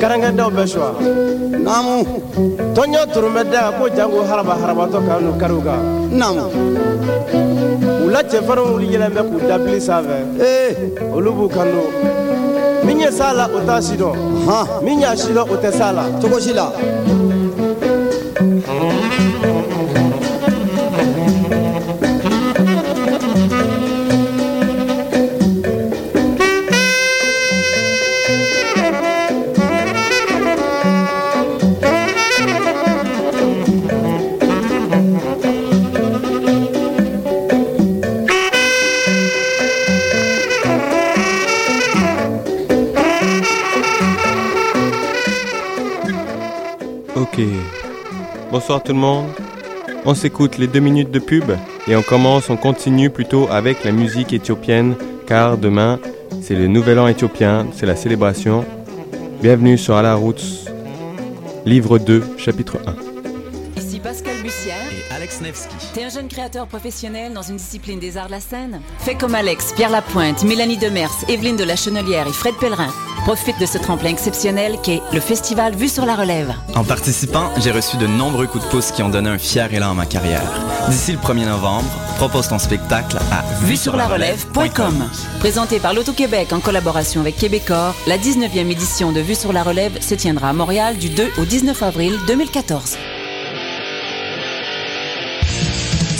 garankɛdaw bɛ suwa naamu tɔnɲɔ turun bɛ da ko jango haraba harabatɔ kan n'u kariw kan naamu u la cɛfarinw wuli yɛlɛn bɛ k'u dabili sanfɛ ee olu b'u kanto min ye s'a la o t'a sidɔn han min y'a sidɔn o tɛ s'a la cogo si la Bonsoir tout le monde. On s'écoute les deux minutes de pub et on commence, on continue plutôt avec la musique éthiopienne car demain c'est le nouvel an éthiopien, c'est la célébration. Bienvenue sur À la route, livre 2, chapitre 1. Ici Pascal Bussière. et Alex Nevsky. T'es un jeune créateur professionnel dans une discipline des arts de la scène? Fais comme Alex, Pierre Lapointe, Mélanie Demers, Evelyne de la Chenelière et Fred Pellerin. Profite de ce tremplin exceptionnel qu'est le festival Vue sur la Relève. En participant, j'ai reçu de nombreux coups de pouce qui ont donné un fier élan à ma carrière. D'ici le 1er novembre, propose ton spectacle à Vue sur la relève.com. Présenté par l'Auto-Québec en collaboration avec Québecor, la 19e édition de Vue sur la Relève se tiendra à Montréal du 2 au 19 avril 2014.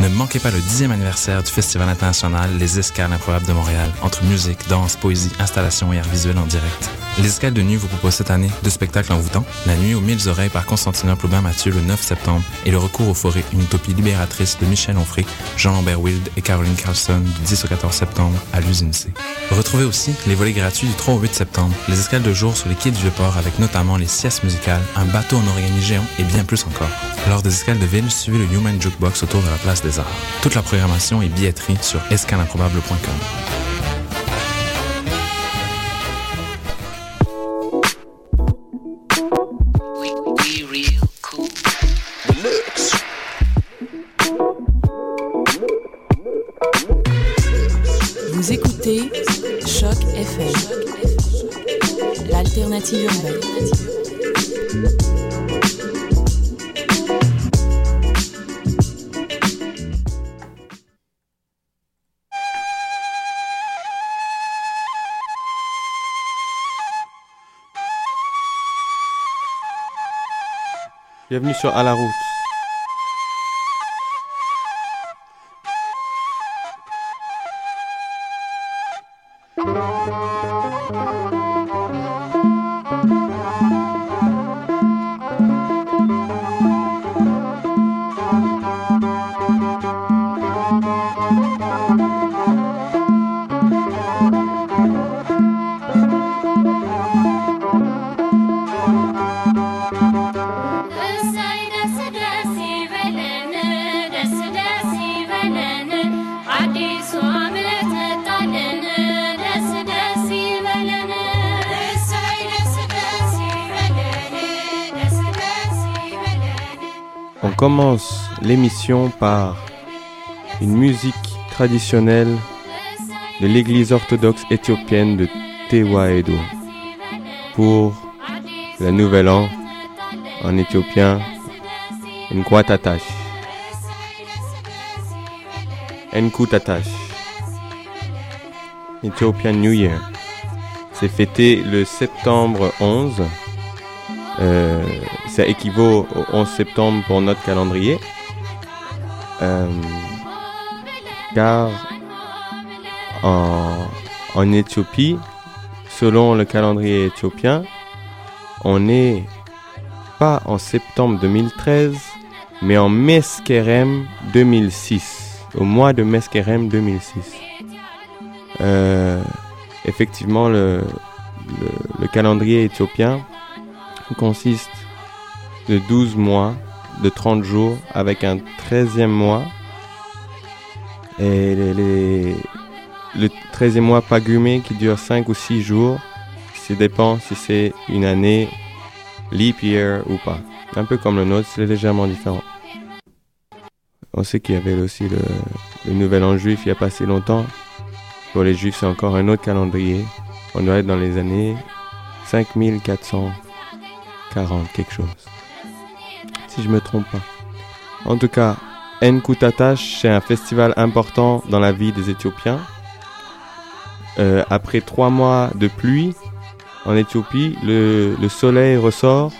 Ne manquez pas le 10e anniversaire du Festival international Les Escales Improbables de Montréal, entre musique, danse, poésie, installation et art visuel en direct. Les Escales de Nuit vous proposent cette année deux spectacles envoûtants, La Nuit aux Mille Oreilles par Constantinople Aubin Mathieu le 9 septembre et Le Recours aux Forêts, une utopie libératrice de Michel Onfray, Jean-Lambert Wild et Caroline Carlson du 10 au 14 septembre à l'usine C. Retrouvez aussi les volets gratuits du 3 au 8 septembre, les escales de jour sur les quais du Vieux-Port avec notamment les siestes musicales, un bateau en origami géant et bien plus encore. Lors des escales de ville, suivez le Human Jukebox autour de la place des Arts. Toute la programmation et billetterie sur escaleimprobable.com. Vous écoutez Choc FM, l'alternative urbaine. Bienvenue sur À la route. L'émission par une musique traditionnelle de l'église orthodoxe éthiopienne de Tewaedo pour le nouvel an en éthiopien Nkwatatash. Nkutatash. Ethiopian New Year. C'est fêté le septembre 11. Euh, ça équivaut au 11 septembre pour notre calendrier. Euh, car en, en Éthiopie, selon le calendrier éthiopien, on n'est pas en septembre 2013, mais en Meskerem 2006, au mois de Meskerem 2006. Euh, effectivement, le, le, le calendrier éthiopien consiste de 12 mois, de 30 jours, avec un 13e mois. Et le 13e mois pagumé qui dure 5 ou 6 jours. Ça dépend si c'est une année leap year ou pas. Un peu comme le nôtre, c'est légèrement différent. On sait qu'il y avait aussi le, le nouvel an juif il n'y a pas si longtemps. Pour les juifs, c'est encore un autre calendrier. On doit être dans les années 5440 quelque chose. Si je me trompe pas. En tout cas, Nkutatash, c'est un festival important dans la vie des Éthiopiens. Euh, après trois mois de pluie en Éthiopie, le, le soleil ressort,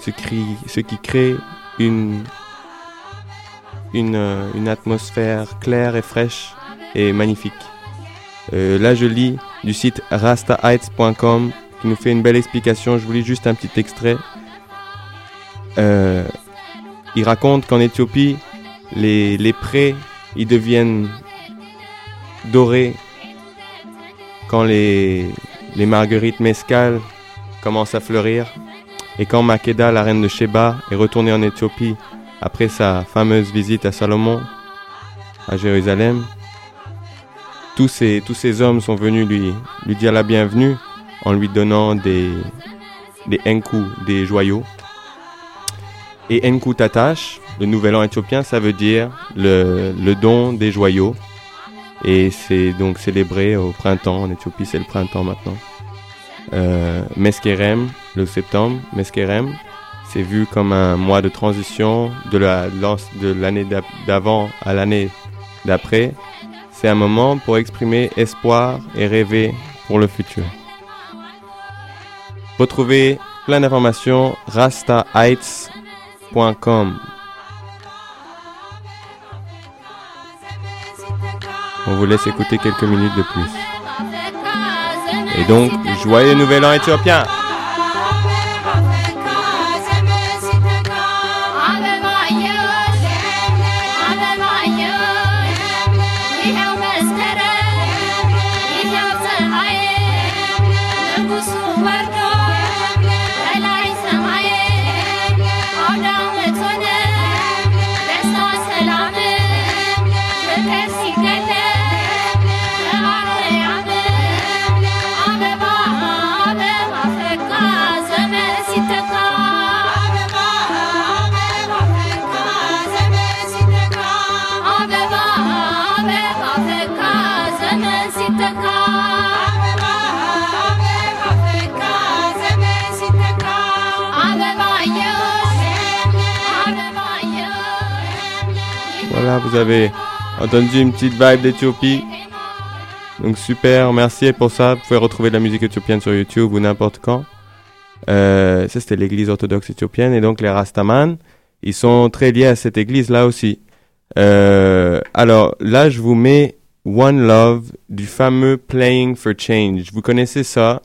ce qui, crée une, euh, une atmosphère claire et fraîche et magnifique. Euh, là, je lis du site rastaheights.com qui nous fait une belle explication. Je vous lis juste un petit extrait. Il raconte qu'en Éthiopie, les, les prés, ils deviennent dorés quand les, les marguerites mescales commencent à fleurir. Et quand Makeda, la reine de Sheba, est retournée en Éthiopie après sa fameuse visite à Salomon, à Jérusalem, tous ces, tous ces hommes sont venus lui, lui dire la bienvenue en lui donnant des, des des joyaux. Et enku tatash, le nouvel an éthiopien, ça veut dire le, le don des joyaux. Et c'est donc célébré au printemps. En Éthiopie, c'est le printemps maintenant. Euh, Meskerem, le septembre, Meskerem, c'est vu comme un mois de transition de la- de l'année d'avant à l'année d'après. C'est un moment pour exprimer espoir et rêver pour le futur. Retrouvez plein d'informations On vous laisse écouter quelques minutes de plus. Et donc, joyeux nouvel an éthiopien! Vous avez entendu une petite vibe d'Éthiopie. Donc super, merci pour ça. Vous pouvez retrouver de la musique éthiopienne sur YouTube ou n'importe quand. Euh, ça, c'était l'église orthodoxe éthiopienne. Et donc, les Rastaman, ils sont très liés à cette église-là aussi. Euh, alors, là, je vous mets One Love du fameux Playing for Change. Vous connaissez ça?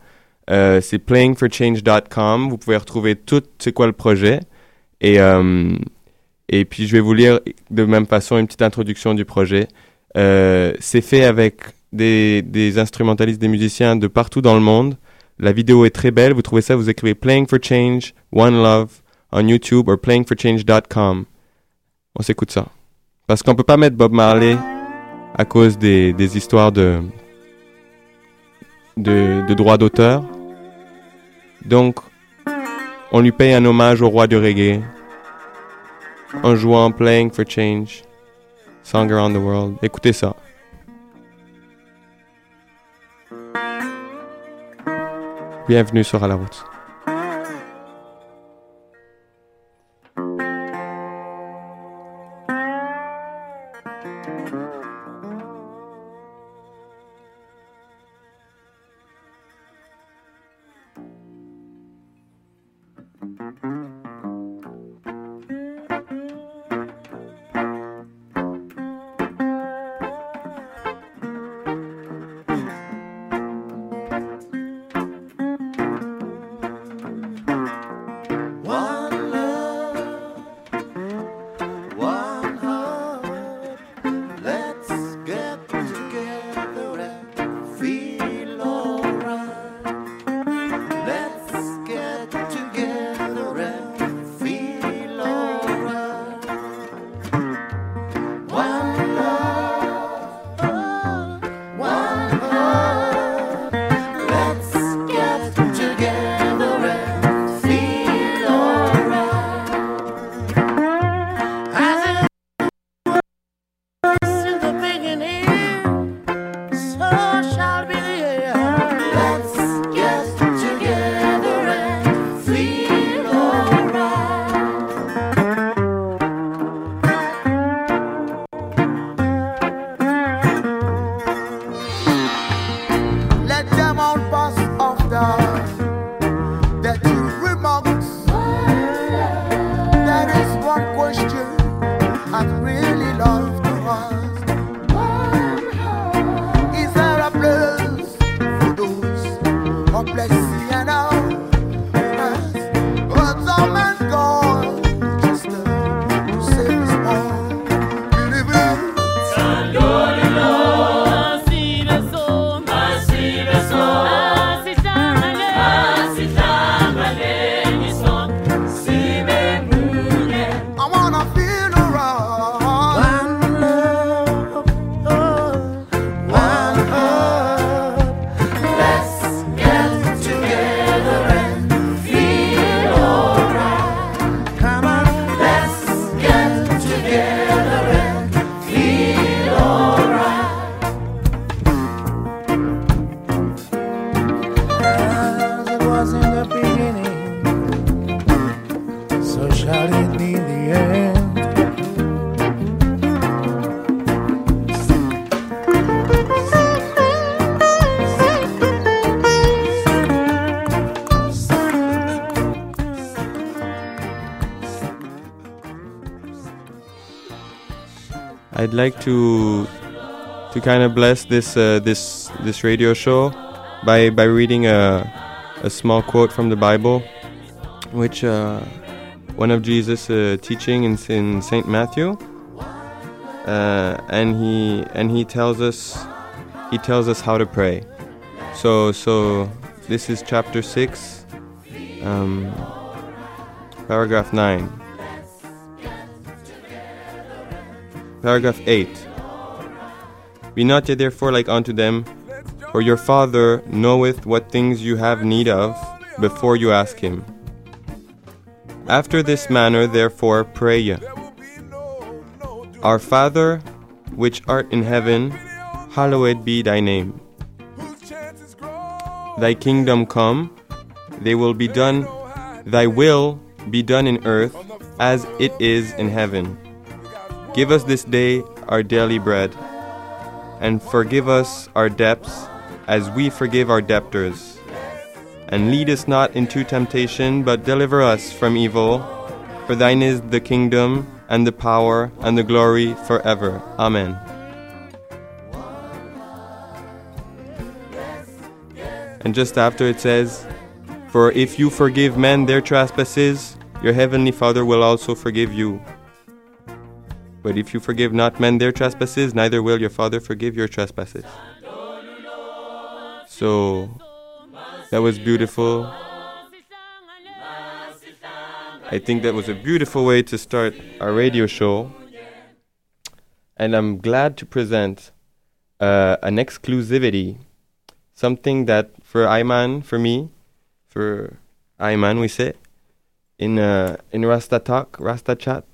Euh, c'est playingforchange.com. Vous pouvez retrouver tout c'est quoi le projet. Et, et puis, je vais vous lire de même façon une petite introduction du projet. Euh, c'est fait avec des, des instrumentalistes, des musiciens de partout dans le monde. La vidéo est très belle. Vous trouvez ça, vous écrivez Playing for Change, One Love en YouTube ou playingforchange.com. On s'écoute ça. Parce qu'on peut pas mettre Bob Marley à cause des, des histoires de, de droits d'auteur. Donc, on lui paye un hommage au roi du reggae en jouant Playing for Change, Song Around the World. Écoutez ça. Bienvenue sur À la route. Like to to kind of bless this uh, this this radio show by by reading a a small quote from the Bible, which uh, one of Jesus' uh, teaching in, in Saint Matthew, uh, and he and he tells us he tells us how to pray. So so this is chapter six, um, paragraph nine. Paragraph 8. Be not ye therefore like unto them, for your Father knoweth what things you have need of before you ask him. After this manner therefore pray ye. Our Father, which art in heaven, hallowed be thy name. Thy kingdom come, they will be done, thy will be done in earth as it is in heaven. Give us this day our daily bread, and forgive us our debts as we forgive our debtors. And lead us not into temptation, but deliver us from evil. For thine is the kingdom, and the power, and the glory forever. Amen. And just after it says, For if you forgive men their trespasses, your heavenly Father will also forgive you. But if you forgive not men their trespasses, neither will your Father forgive your trespasses. So that was beautiful. I think that was a beautiful way to start our radio show. And I'm glad to present uh, an exclusivity, something that for I-man, for me, for I-man, we say, in, uh, in Rasta Talk, Rasta Chat,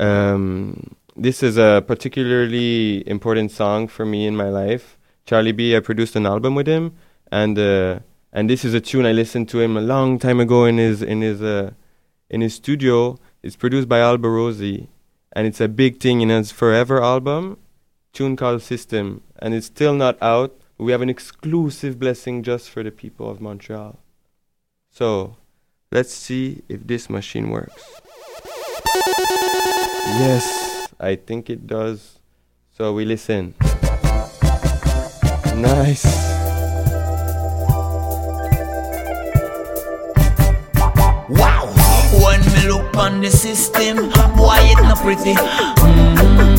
um, this is a particularly important song for me in my life. Charlie B, I produced an album with him, and uh, and this is a tune I listened to him a long time ago in his in his uh, in his studio. It's produced by Alborosie, and it's a big thing in his Forever album, tune called System, and it's still not out. We have an exclusive blessing just for the people of Montreal. So, let's see if this machine works. Yes, I think it does. So we listen. Nice. Wow! When me look on the system, boy it not pretty. Mm-hmm.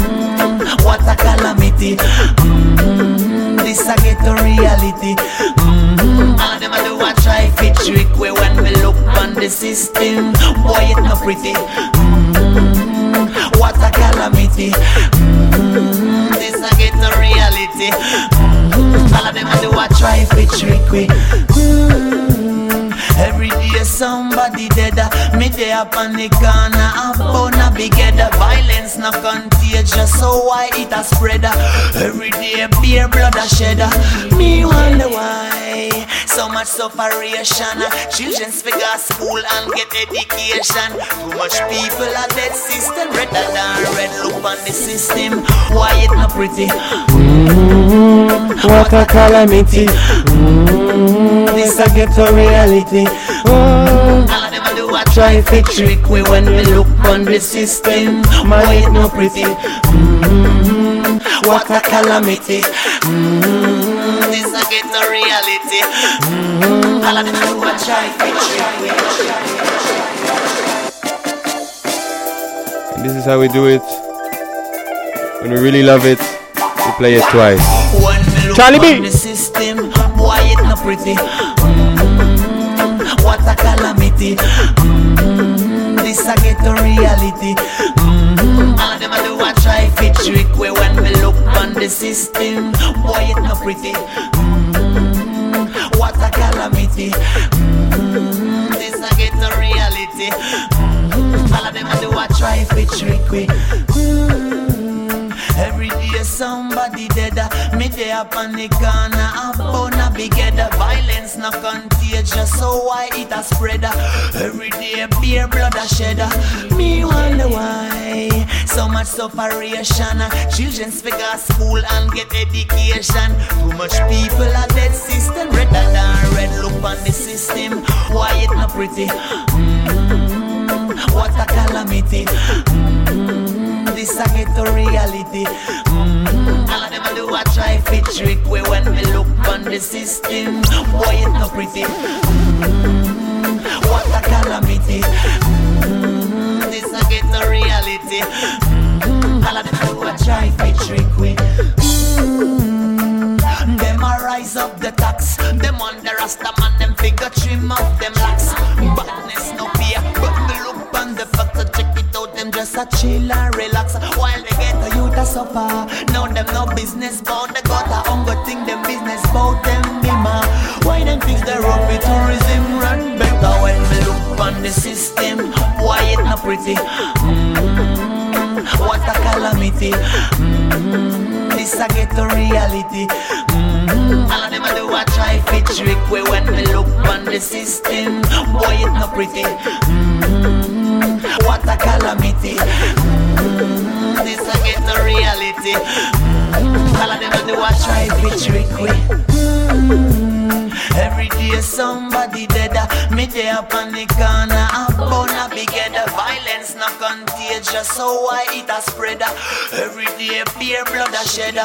What a calamity. Mm-hmm. This a get a reality. Mm-hmm. All them a do a try fit trick way when me look on the system, boy it not pretty. Mm-hmm. What a calamity. Mm-hmm. This a get a reality. Mm-hmm. All of them a do a try fit trick way. Mm-hmm. Every day somebody dead Me there up on the corner I'm gonna be get Violence not contagious So why it a spread Every day beer blood a shed Me wonder why So much sufferation Children's figure school and get education. Too much people are dead system Redder than red look on the system. Why it not pretty? Mm, what a calamity. Mm, this a get a reality. All of them a do a try fi trick we when we look on the system. Why it no pretty? Mm, what a calamity. Mm, this a get a reality. Mm, all of them a do a try fi trick And this is how we do it. When we really love it, we play it twice. When me look Charlie B. what a calamity. Mm, this a get a reality. Mm, all them a do a try fi trick we when me look on the system, why it no pretty? Mm, what a calamity. Mm, this a get a reality. Mm, all of them a do a try fi trick we. Mm, every day somebody dead. Me there up on the corner, I'm gonna be get Violence not contagious, so why it a spread? Every day beer blood a shed. Me wonder why so much sufferation. Children's figure school and get education. Too much people are dead system. Redder than red look on the system. Why it not pretty? Mm-hmm. What a calamity. Mm-hmm. This a get to reality. Mm-hmm. All of them a do a try fit trick way when me look on the system. Boy, it not pretty. Mm-hmm. What a calamity. Mm-hmm. This a get to reality. Mm-hmm. All of them a do a try fit trick way. Mm-hmm. Them a rise up the tax. Them on the rasta man, them figure trim up them locks. Badness a chill and relax while they get a youth a suffer. Now them no business bout got a hunger thing. Them business bout them bima. Why them fix the road with tourism run better when me look on the system? Why it not pretty? Mm-hmm. What a calamity. Mm-hmm. This a get to reality. Mm-hmm. All of them a do a try fit trick way when me look on the system. Boy, it not pretty. Mm-hmm. What a calamity. Mm-hmm. This a get to reality. Mm-hmm. All of them a do a try fit trick. Mm-hmm. Every day somebody dead. Me there up on the corner. I'm the violence not contagious. So why it a spread? Every day beer blood a shed.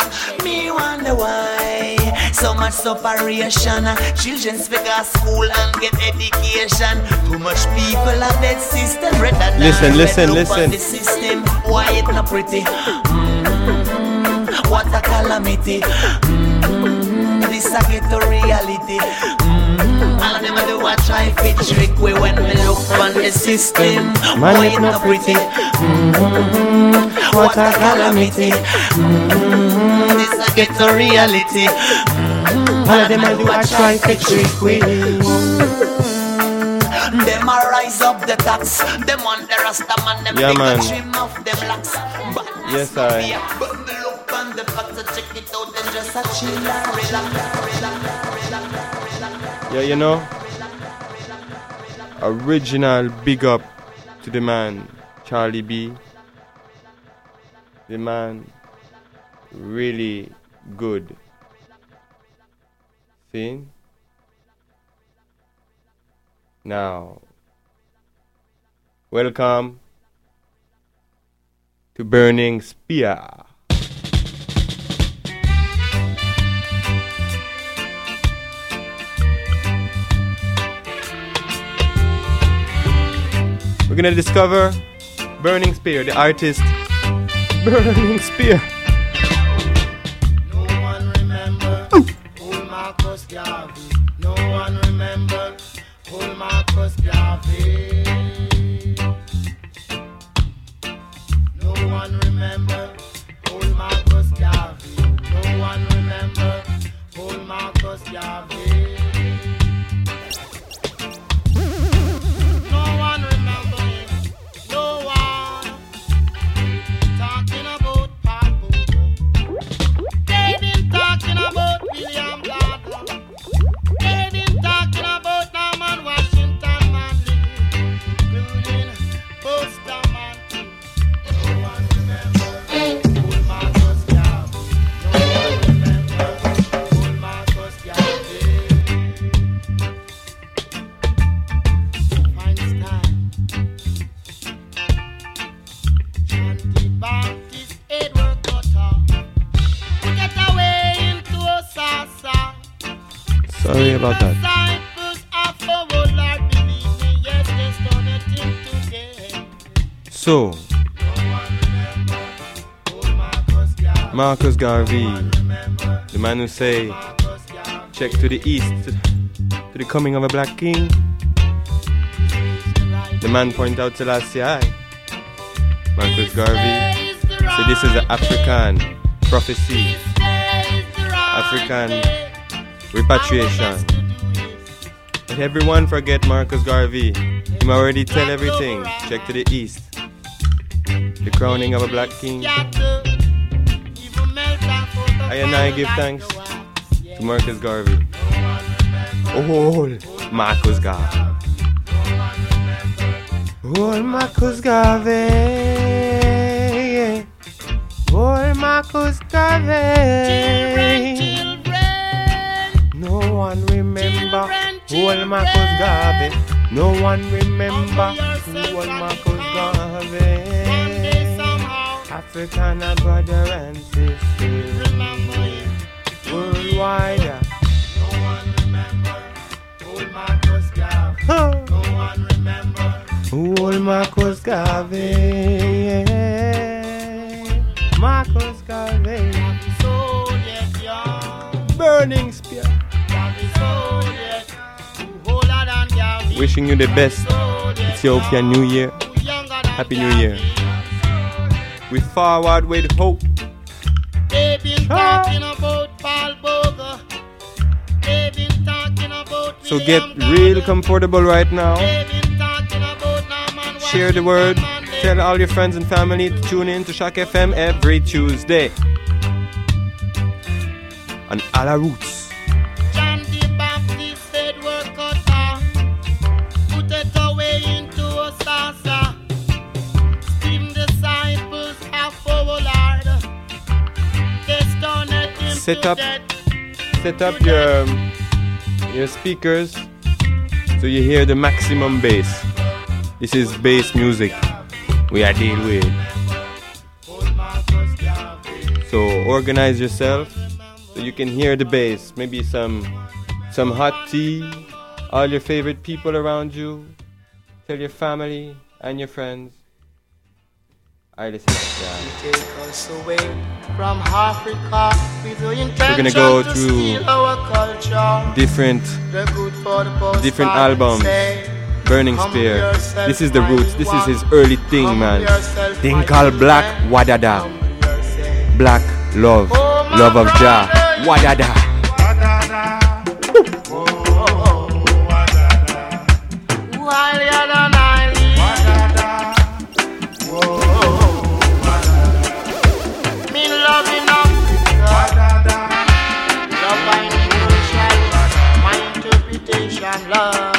Me wonder why so much sufferation. Children's figure school and get education. Too much people are dead system. Than Listen, listen, listen. The system. Why it not pretty? Mm-hmm. What a calamity. Mm-hmm. This a get to reality. Mm-hmm. All of them a do a try fit trick way when me look on the system. Man, Why it it not pretty? Mm-hmm. What a calamity. Mm-hmm. This a get reality. Mm-hmm. All of them a do a try fit trick way. Them a rise up the tax. Them on the rasta man. Them Yeah, man. a trim off them locks. Yes, I-. But me look on the fact to check it out. Them just a chill and relax. Yeah, you know, original big up to the man, Charlie B. The man, really good. See? Now, welcome to Burning Spear. We're gonna discover Burning Spear, the artist. Burning Spear. No one. Garvey, the man who say, check to the east, to the coming of a black king. The man point out to last I. Marcus Garvey. So this is an African prophecy, African repatriation. But everyone forget Marcus Garvey. Him already tell everything. Check to the east. The crowning of a black king. I and I give thanks to Marcus Garvey. Oh, oh, Marcus Garvey. Oh, Marcus Garvey. Oh, Marcus Garvey. No one remember old Marcus Garvey. No one remember old Marcus Garvey. African brother and sister. Worldwide. No one remember old Marcus Garvey. Huh. No one remember old Marcus Garvey. Marcus Garvey. Burning spear. Wishing you the best. Ethiopia New Year. Happy New Year. We forward with hope. They've been talking about Paul Bogle. They've been talking about So get real comfortable right now. Share the word. Tell all your friends and family to tune in to CHOQ FM every Tuesday. On Ala Roots. Set up set up your your speakers so you hear the maximum bass. This is bass music we are dealing with. So organize yourself so you can hear the bass. Maybe some some hot tea, all your favorite people around you. Tell your family and your friends. I listen to that. Take us away from Africa We're gonna go to through steal our culture. different The good for the post different albums. Burning Spear. This is the my roots. This is his early thing, man. yourself, Thing my called Black Wadada. Black Love. Oh, Love of Jah. brother. Wadada. While oh, you're oh, oh. Love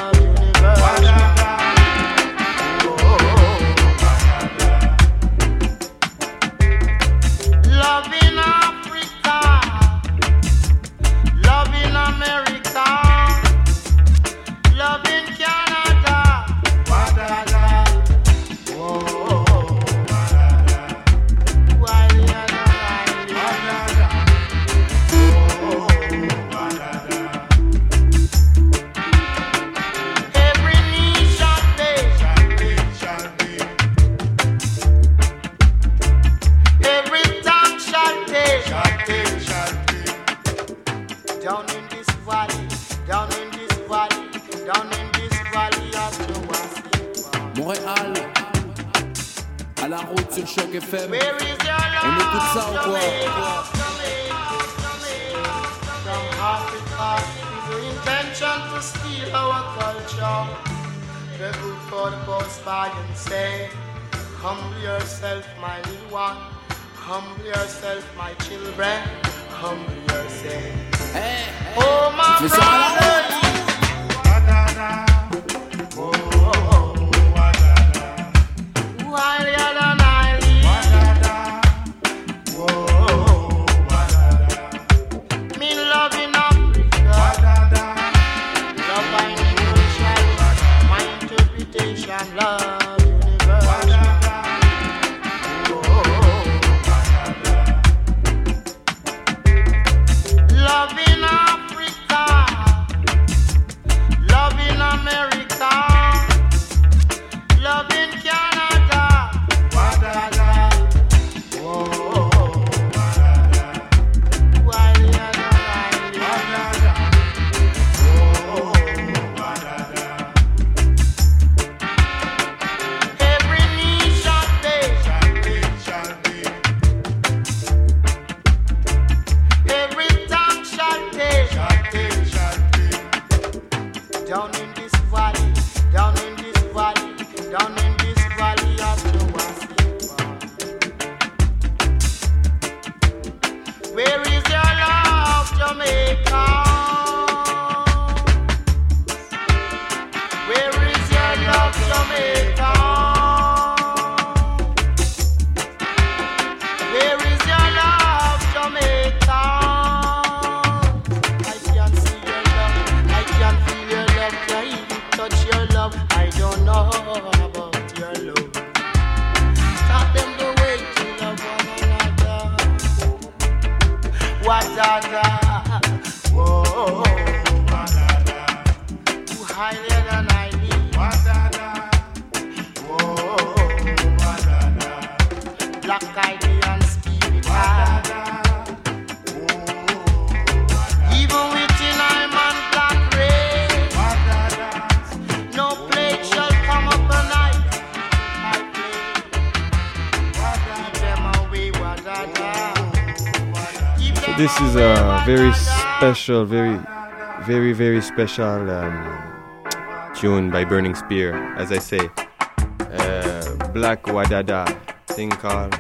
special, very, very, very special um, tune by Burning Spear, as I say. Uh, Black Wadada thing called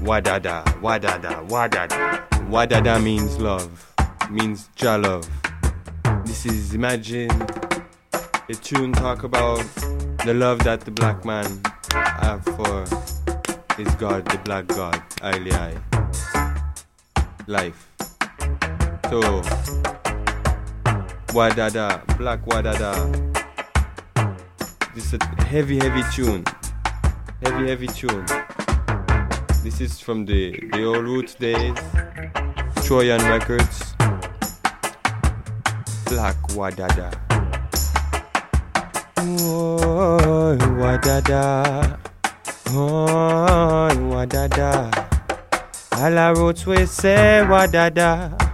Wadada, Wadada, Wadada. Wadada means love, means Jah love. This is imagine a tune talk about the love that the black man have for his God, the black God, Ali life. So, Wadada, Black Wadada. This is a heavy, heavy tune. Heavy, heavy tune. This is from the, the old roots days. Trojan Records. Black Wadada. Oh, Wadada. Oh, Wadada. À la roots we say Wadada.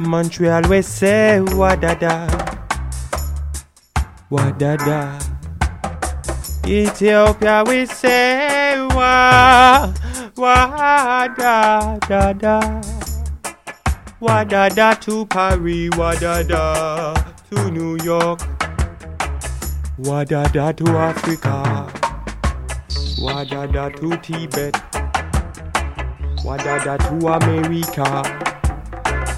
Montreal, we say Wadada. Wadada. Ethiopia, we say Wa. Wadada. Wadada to Paris, Wadada to New York. Wadada to Africa. Wadada to Tibet. Wadada to America.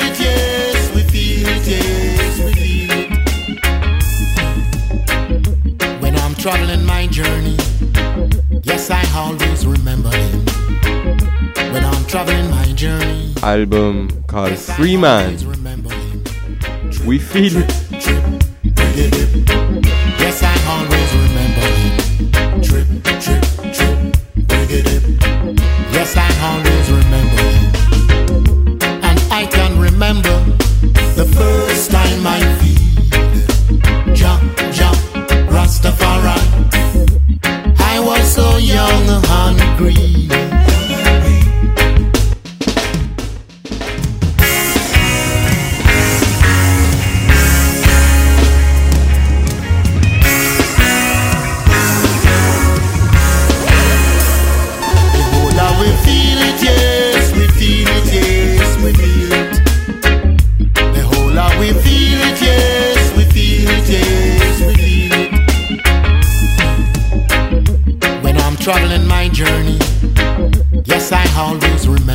it, yes, we feel it, yes, we feel it. When I'm traveling my journey, yes, I always remember him. When I'm traveling my journey, Album called Free Man. We feel it. Yes, I always remember. Trip, trip, trip. Yes, I always remember. And I can remember the first time I jump, jump, Rastafari. I was so young hungry.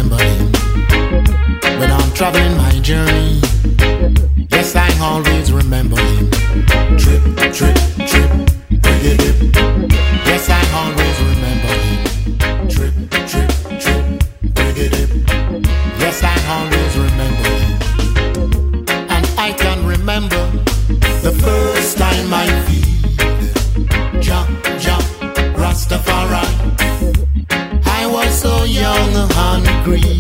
Remember. When I'm traveling my journey, yes, I always remember him. Trip, trip, hungry.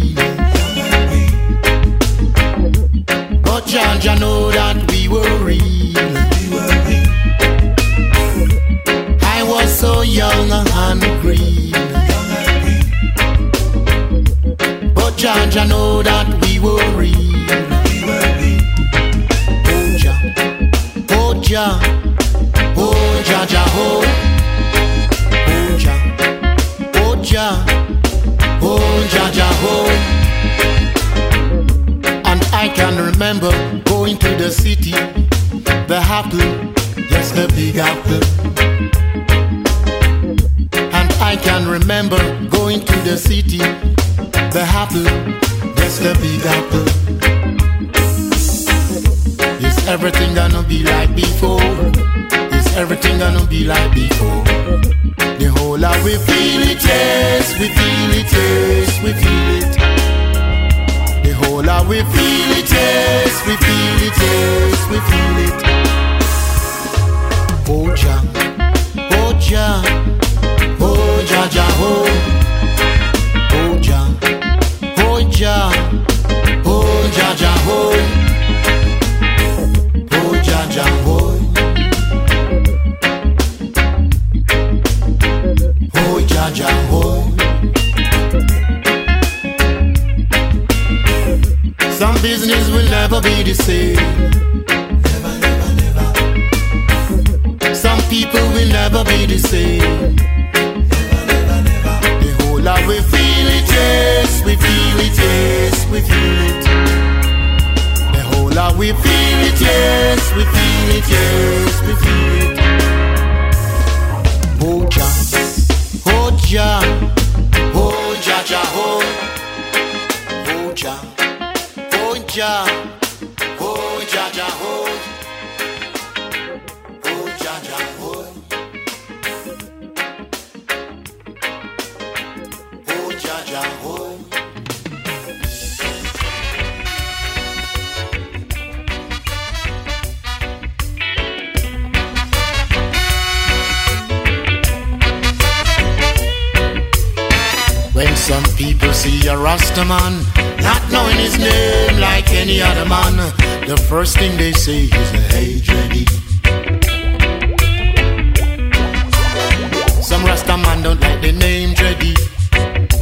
Some Rasta man don't like the name Dreddy.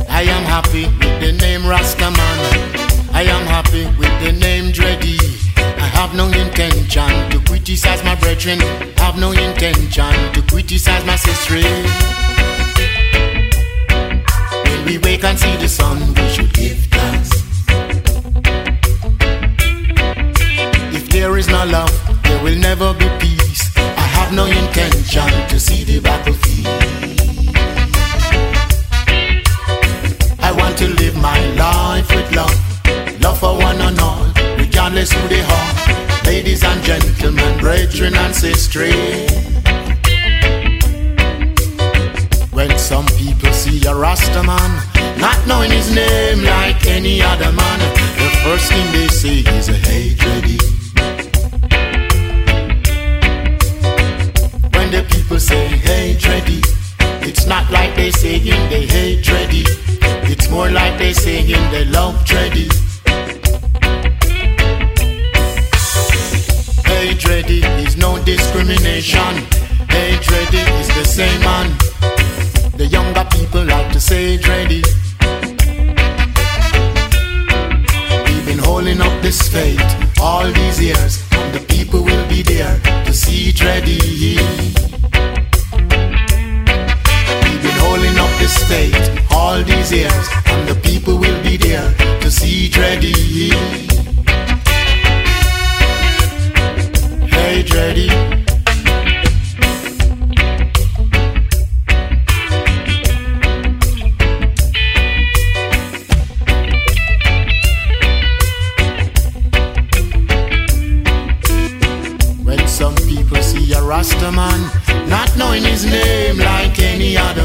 I am happy with the name Rasta man. I am happy with the name Dreddy. I have no intention to criticize my brethren. I have no intention to criticize my sister. When we wake and see the sun, we should give thanks. If there is no love, there will never be peace. I have no intention to see the battlefield. To live my life with love, love for one and all, regardless who they are. Ladies and gentlemen, brethren and sisters. When some people see a Rasta man, not knowing his name like any other man, the first thing they say is a hey Dreddy. When the people say hey Dreddy, it's not like they saying they hate Dreddy. It's more like they saying they love Dreddy. Hey Dreddy is no discrimination. Hey Dreddy is the same man. The younger people like to say Dreddy. We've been holding up this faith all these years, and the people will be there to see Dreddy. Holding up this faith all these years, and the people will be there to see Dreddy. Hey Dreddy. When some people see a Rasta man, not knowing his name like any other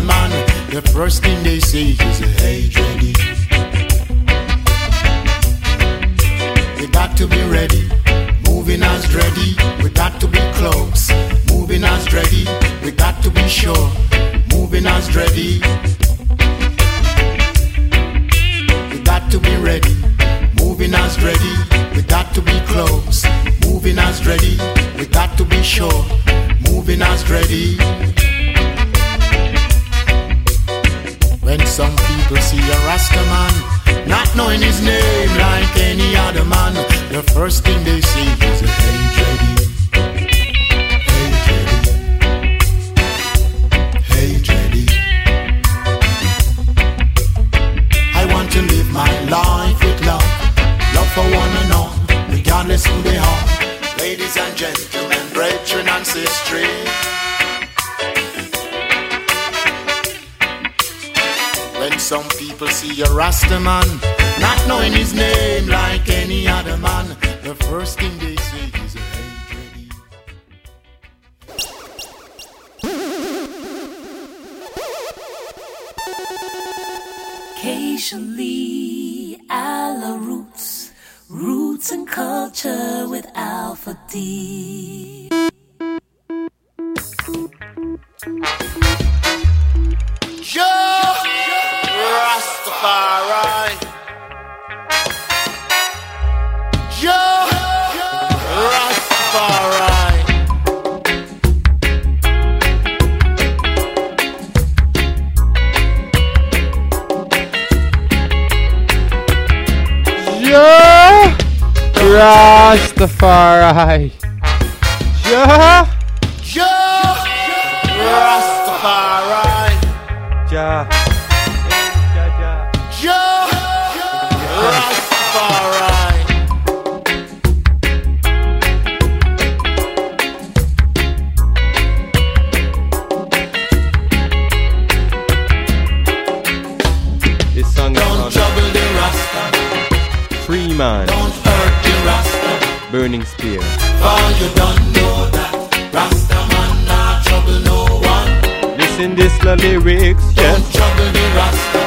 the first thing they say is, Hey, Dreddy. We got to be ready, moving as Dreddy. We got to be close, moving as Dreddy. We got to be sure, moving as Dreddy. We got to be ready, moving as Dreddy. We got to be close, moving as Dreddy. We got to be sure, moving as Dreddy. When some people see a Rasta man, not knowing his name like any other man, the first thing they see is a hey people see a Rasta man, not knowing his name like any other man, the first thing they say is, hey, Dreddy. Occasionally, À la roots, roots and culture with Alpha D. Rastafari. Yeah. Listen this the lyrics. Don't trouble the Rasta.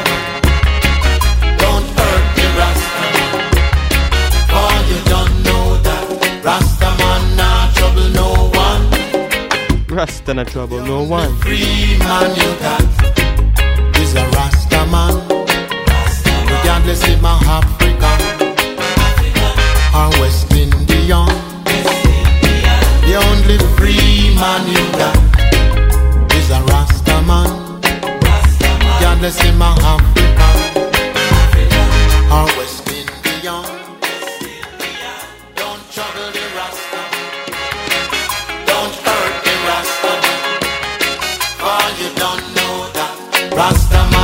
Don't hurt the Rasta. You don't know that Rasta man not trouble no one. Rasta not trouble no one. Free man you got is a Rasta man. Rasta Regardless man. if Africa. West Indian little free man you got is a Rasta man. Rasta man. God bless him, Africa. Africa. Or West Indian, Don't trouble the Rasta. Don't hurt the Rasta. For you don't know that Rasta.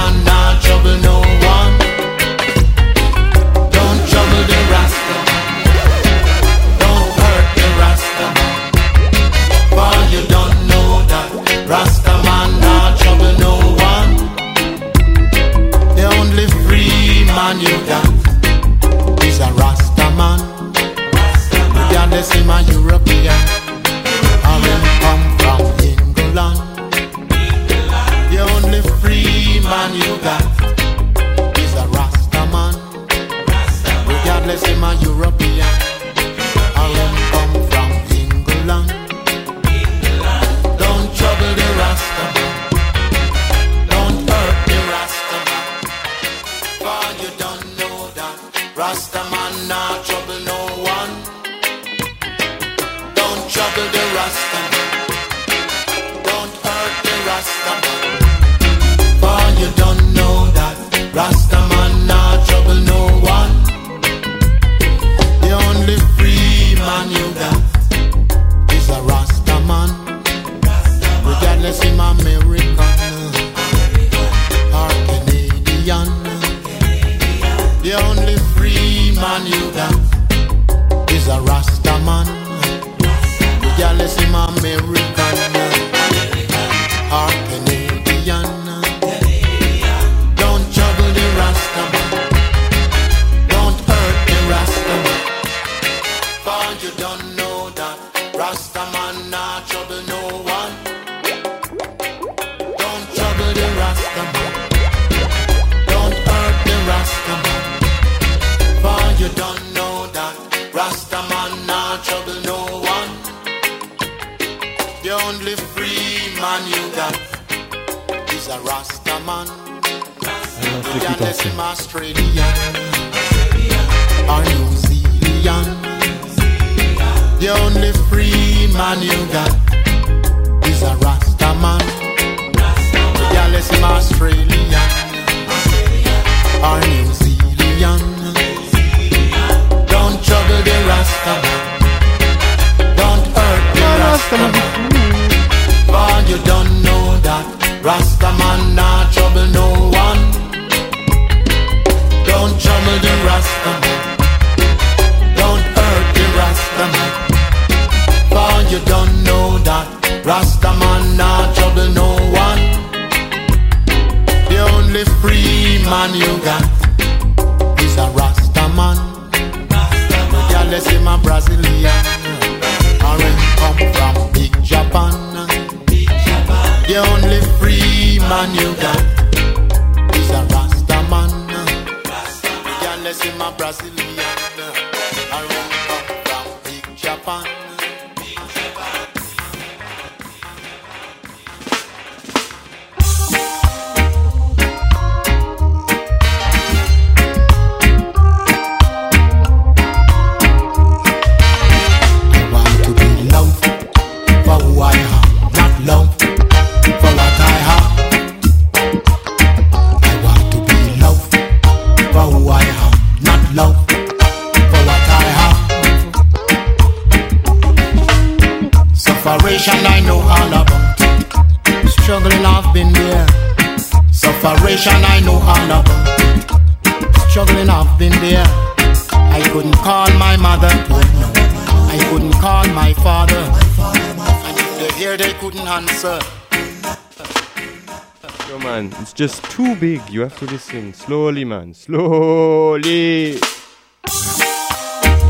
just too big. You have to listen slowly, man. Slowly.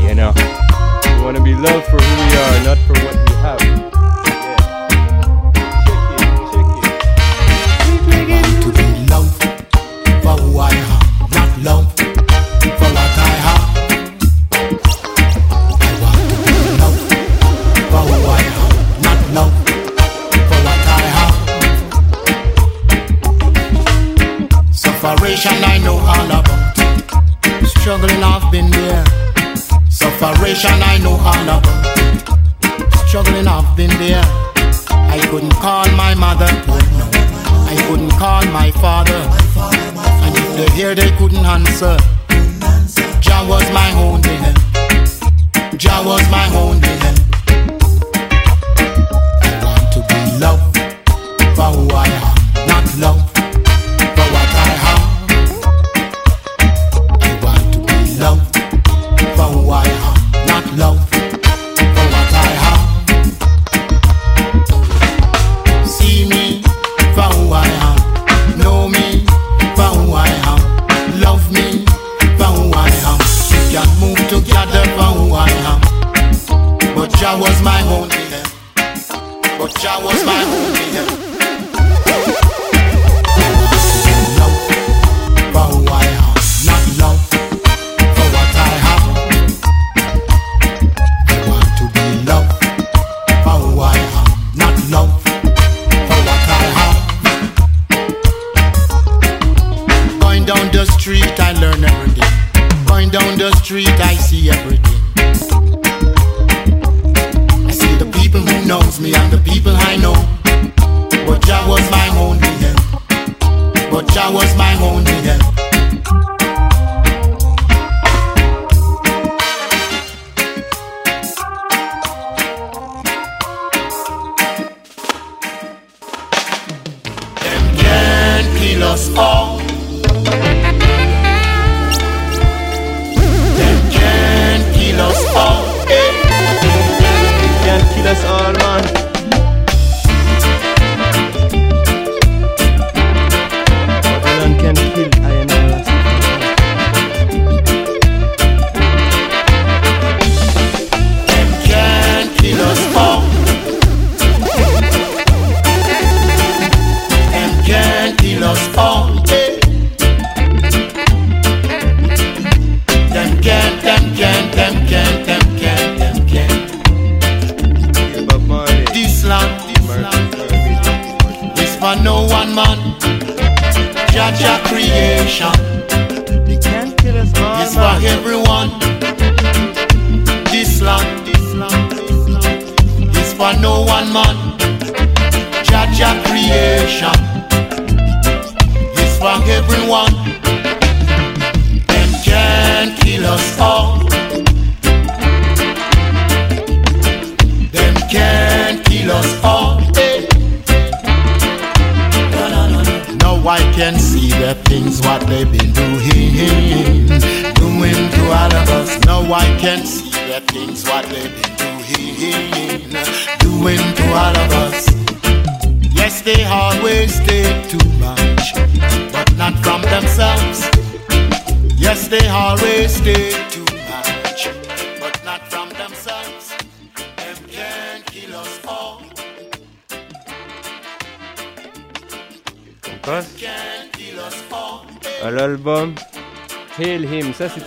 You know, we want to be loved for who we are, not for what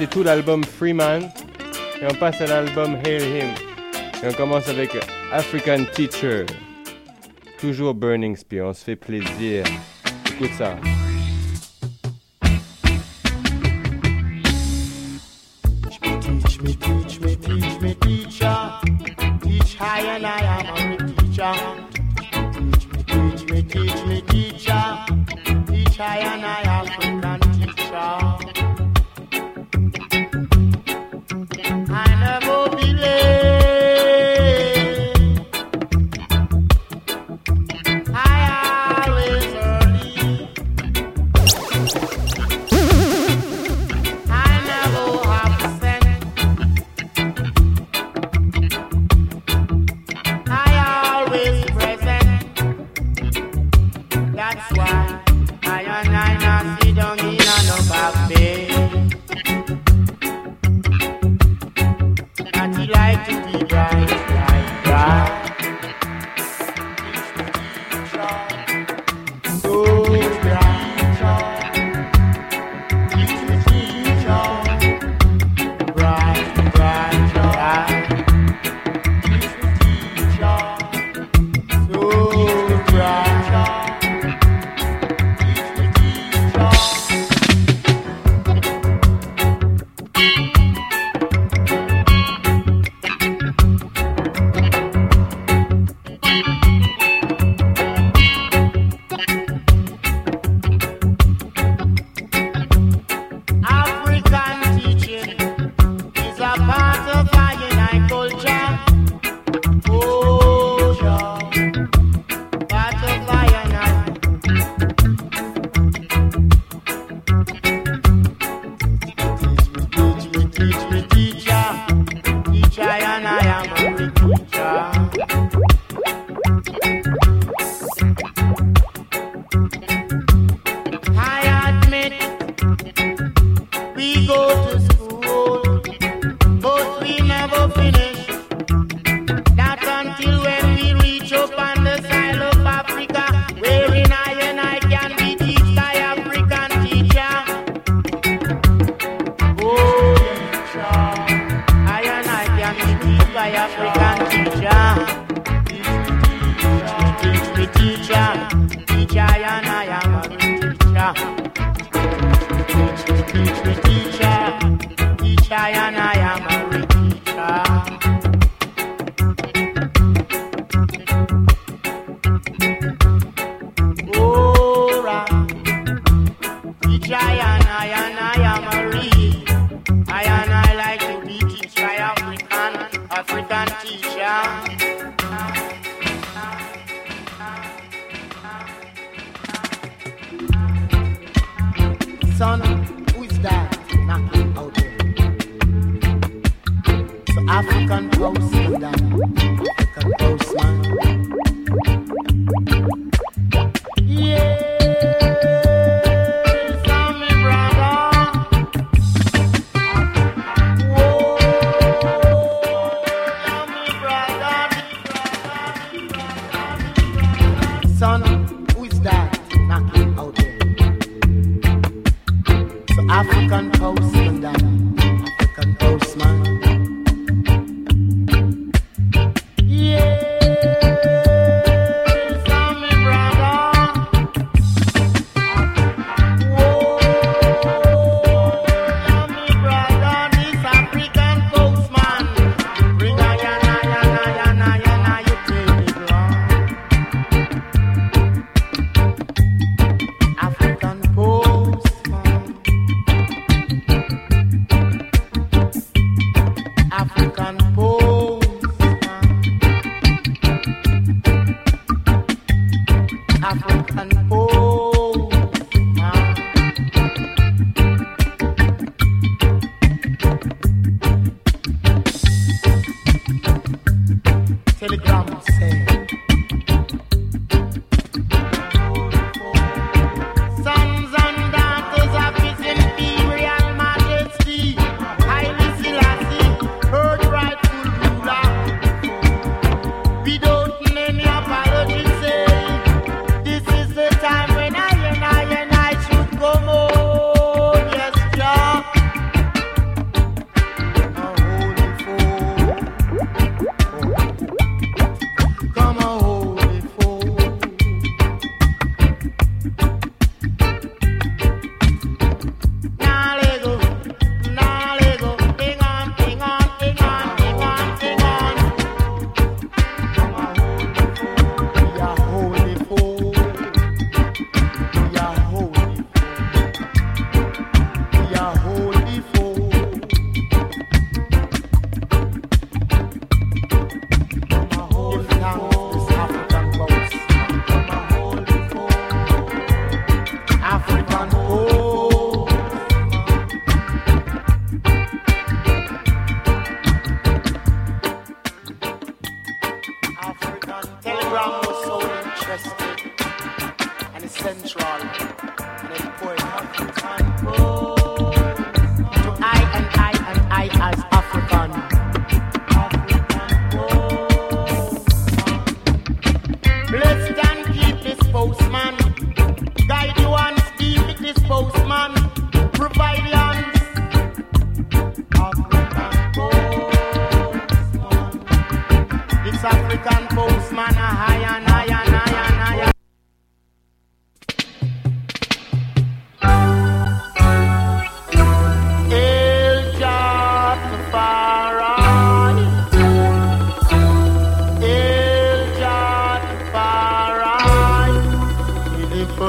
tout l'album Freeman. Et on passe à l'album Hail Him. Et on commence avec African Teacher. Toujours Burning Spear, on se fait plaisir. Écoute ça. That's why. African house man.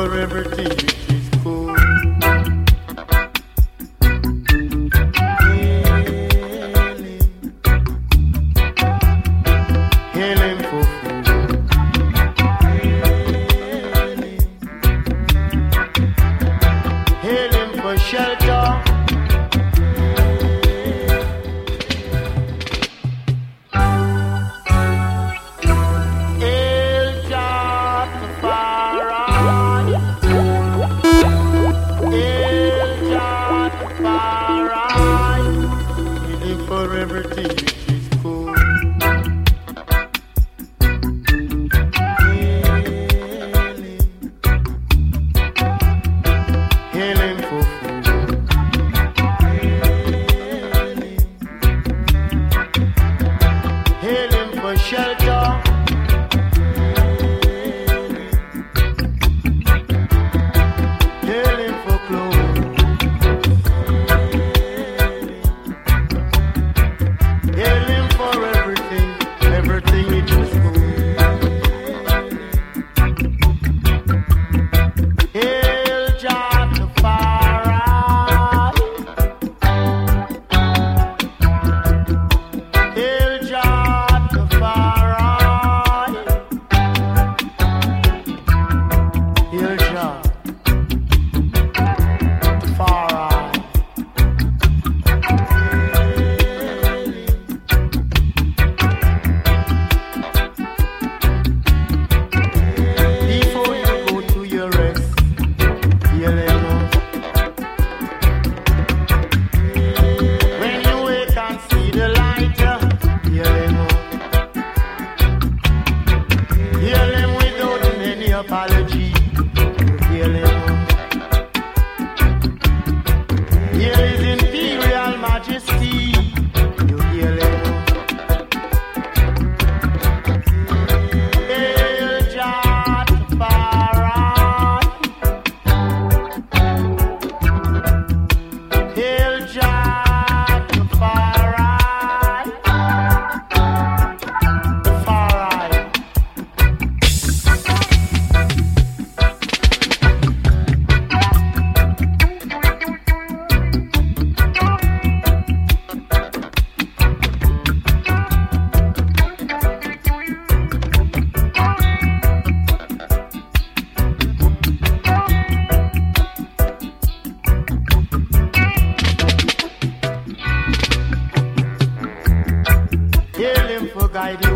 He live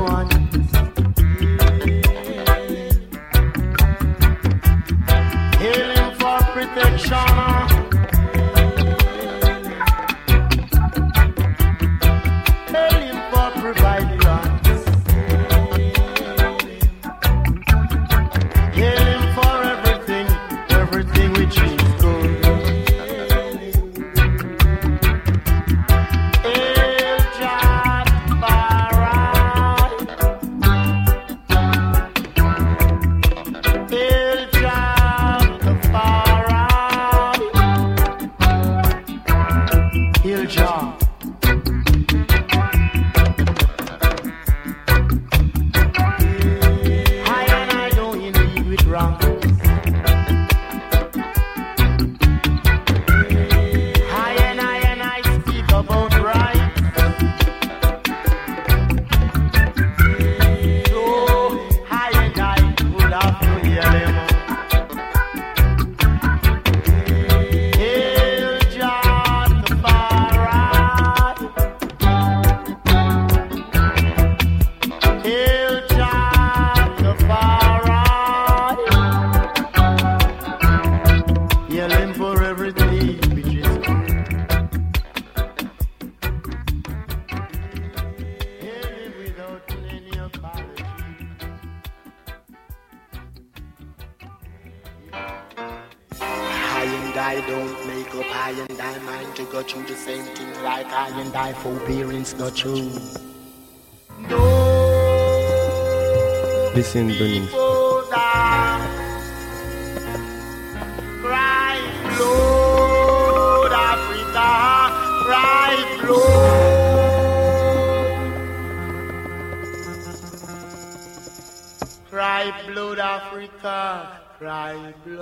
guide Listen, Bunny. Cry blood, Africa, cry blood. Cry blood, Africa, cry blood.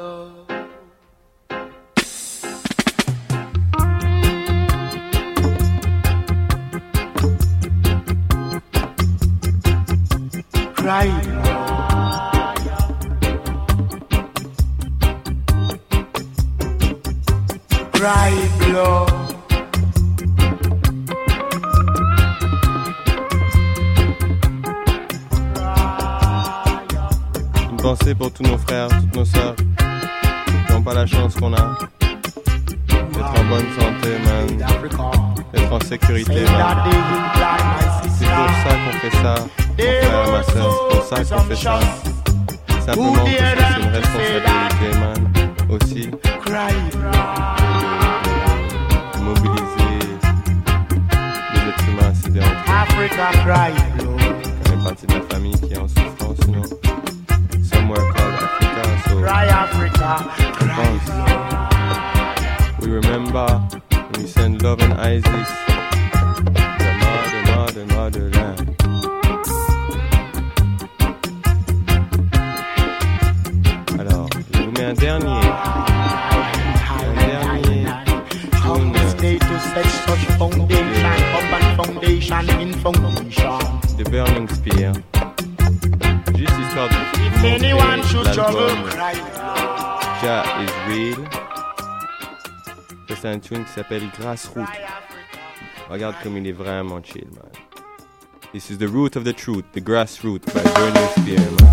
C'est pour ça qu'on fait ça, mon frère, ma soeur. C'est pour ça qu'on fait ça. Simplement parce que c'est une responsabilité, man. Aussi. De mobiliser les êtres humains à s'aider entre eux. Africa cry blood. On fait partie de la famille qui est en souffrance, know. Somewhere called Africa, so Cry Africa. We remember we send love and Isis, mother, mother, motherland. Alors, je vous mets un dernier. Un dernier tune Stay to set such foundation, up and foundation in foundation. de Burning Spear. Juste histoire de vous anyone montrer should trouble, l'album cry. Jah is Real. Ça, C'est un tune qui s'appelle Grassroot. Regarde comme il est vraiment chill, man. This is the root of the truth, the grassroot by Burning Spear, man.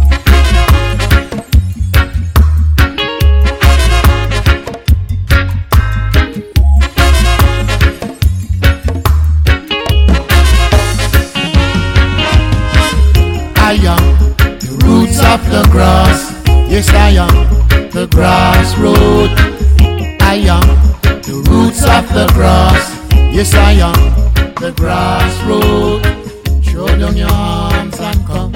I am the roots of the grass. Yes, I am the grassroot. I am the roots of the grass. Yes, I am the grassroot. Down your arms and come.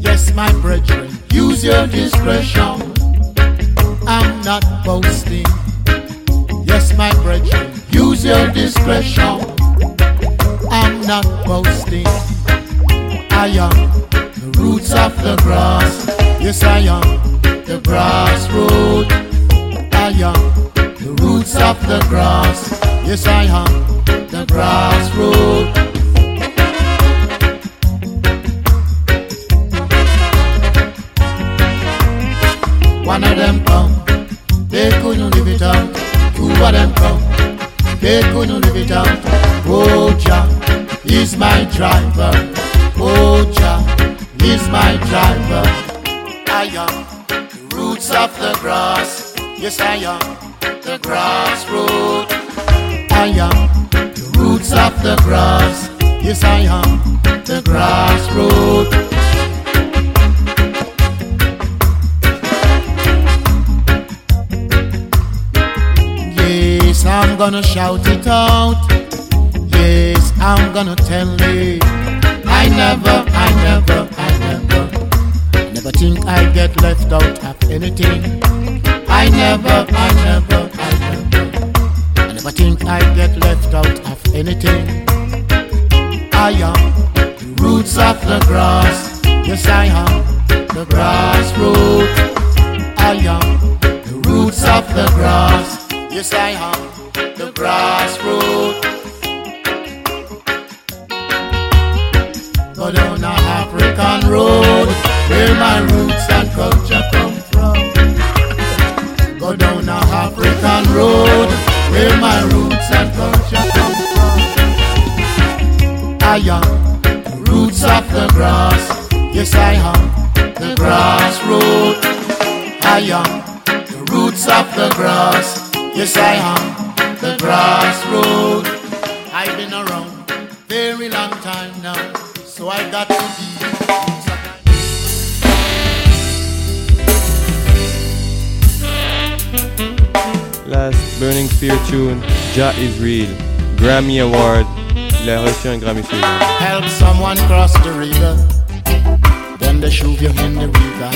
Yes, my brethren, use your discretion. I'm not boasting. Yes, my brethren, use your discretion. I'm not boasting. I am the roots of the grass. Yes, I am the grassroot. I am the roots of the grass. Yes, I am the grassroot. Them come, they couldn't live it out. Two of them come, they couldn't live it out. Oh, Jah is my driver. Oh, Jah is my driver. I am the roots of the grass. Yes, I am the grassroot. I am the roots of the grass. Yes, I am the grassroot. Gonna shout it out. Yes, I'm gonna tell it. I never, I never, I never, never think I get left out of anything. I never, I never, I never, I never think I get left out of anything. I am the roots of the grass. Yes, I am the grassroot. I am the roots of the grass. Yes, I am grassroot. Go down a African road where my roots and culture come from. Go down a African road where my roots and culture come from. I am roots of the grass. Yes, I am the grassroot. I am the roots of the grass. Yes, I am the grassroot. I've been around very long time now, so I got to be. Last Burning Spear tune, Jah is Real. Grammy Award. Il a reçu un Grammy suivant. Help someone cross the river. Then they shove you in the river.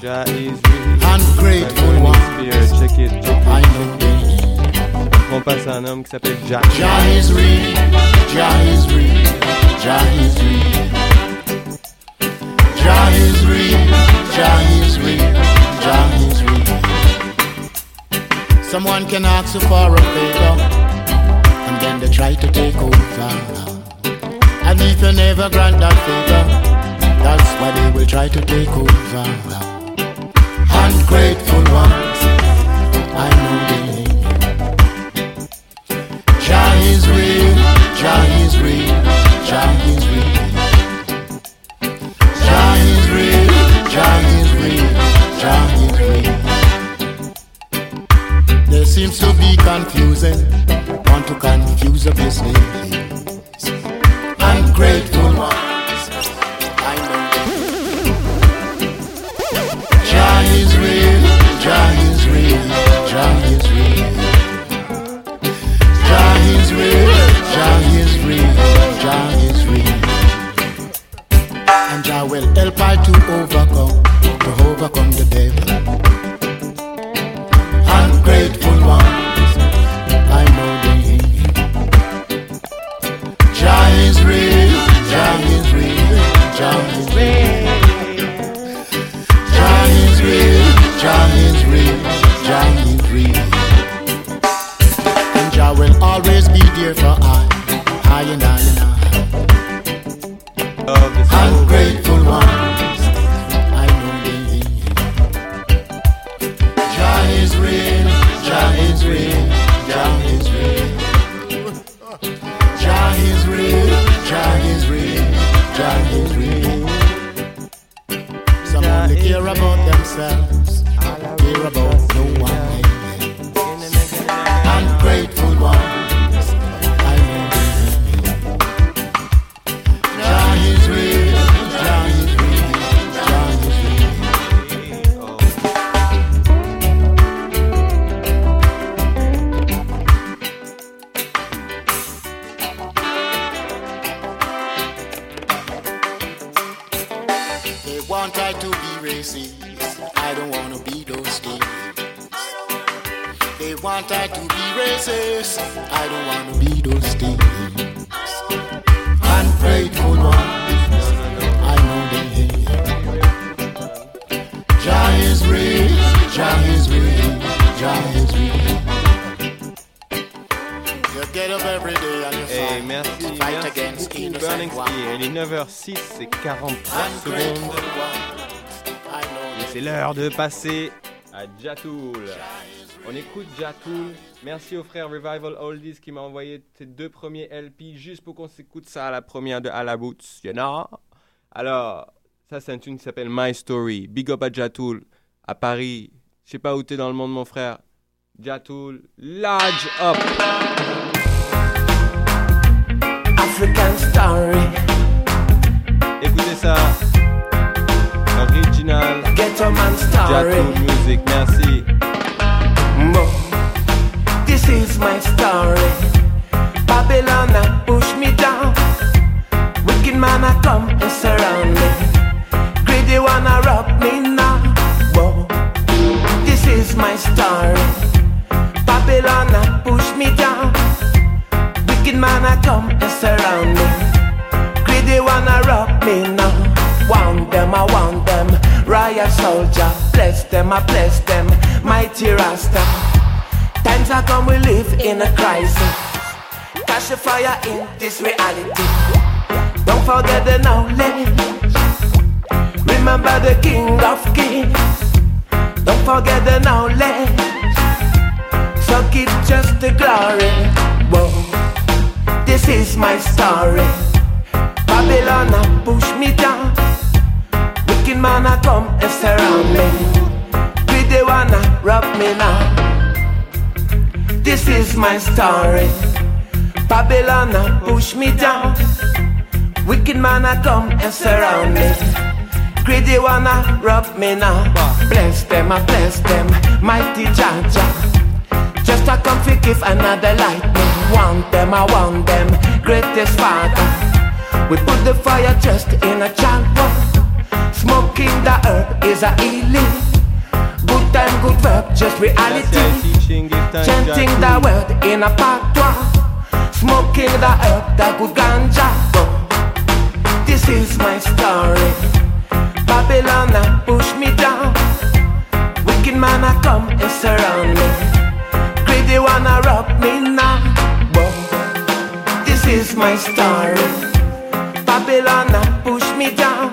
Jah is Real. Ungrateful one. Spear, check it, check it. I know they. On passe à un homme qui s'appelle Jah. Jah is real. Jah is real. Jah is real. Jah is real. Jah is real. Jah is real. Someone can ask you for a favor, and then they try to take over. And if you never grant that favor, that's why they will try to take over. Ungrateful ones, is real. There seems to be confusion, want to confuse the business. Ungrateful ones, I know. Jah is real, Jah is real, Jah is real. Jah is real, Jah is real, Jah is real. And Jah will help I to overcome, to overcome the devil. Ungrateful ones, I know they. Jah is real, Jah is real, Jah is real. Jah is real, Jah is real, Jah is real. And Jah will always be there for I, passer à Jatool. On écoute Jatool. Merci au frère Revival Oldies qui m'a envoyé ses deux premiers LP juste pour qu'on s'écoute ça à la première de À la Boots. You know? Alors, ça c'est un tune qui s'appelle My Story. Big up à Jatool. À Paris. Je sais pas où t'es dans le monde mon frère. Jatool. Large up. African story. Écoutez ça. Original. Ghetto man story. Music. Merci. Mo. This is my story. Babylon a push me down. Wicked man a come and surround me. Greedy wanna rob me now. Whoa. This is my story. Babylon a push me down. Wicked man a come and surround me. Greedy wanna rob me now. Want them, I want them. Riot soldier, bless them, I bless them. Mighty Rasta. Times are come, we live in a crisis. Catch the fire in this reality. Don't forget the knowledge. Remember the King of Kings. Don't forget the knowledge. So keep just the glory. Whoa, this is my story. Babylon a push me down. Wicked man a come and surround me. Greedy wanna rob me now. This is my story. Babylon a push me down. Wicked man a come and surround me. Greedy wanna rob me now. Bless them, I bless them, mighty Jaja. Just a come give another lightning. Want them, I want them. Greatest father. We put the fire just in a chamber. Smoking the herb is a healing. Good time, good verb, just reality. Chanting the word in a patois. Smoking the herb, the good ganja. This is my story. Babylon push me down. Wicked man a come and surround me. Greedy wanna rob me now. Whoa. This is my story. Babylon push me down.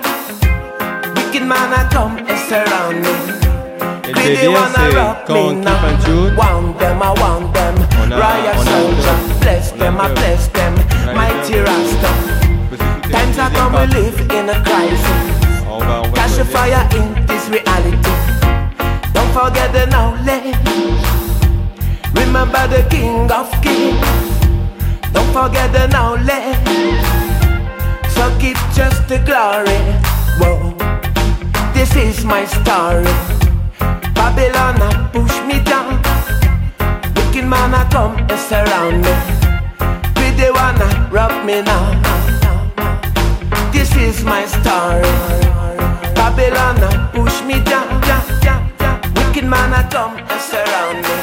Man a come and surround me. Le délire, c'est quand on kiffe un Want them, I want them. On a- on a- soldier, bless them, I bless them. Mighty Rasta. Times are come, we live in a crisis. va, Cash a fire in this reality. Don't forget the knowledge. Remember the King of Kings. Don't forget the knowledge. So give just the glory. Whoa. This is my story. Babylon a push me down. Wicked man a come and surround me. Greedy wanna rob me now. This is my story. Babylon a push me down. Wicked man a come and surround me.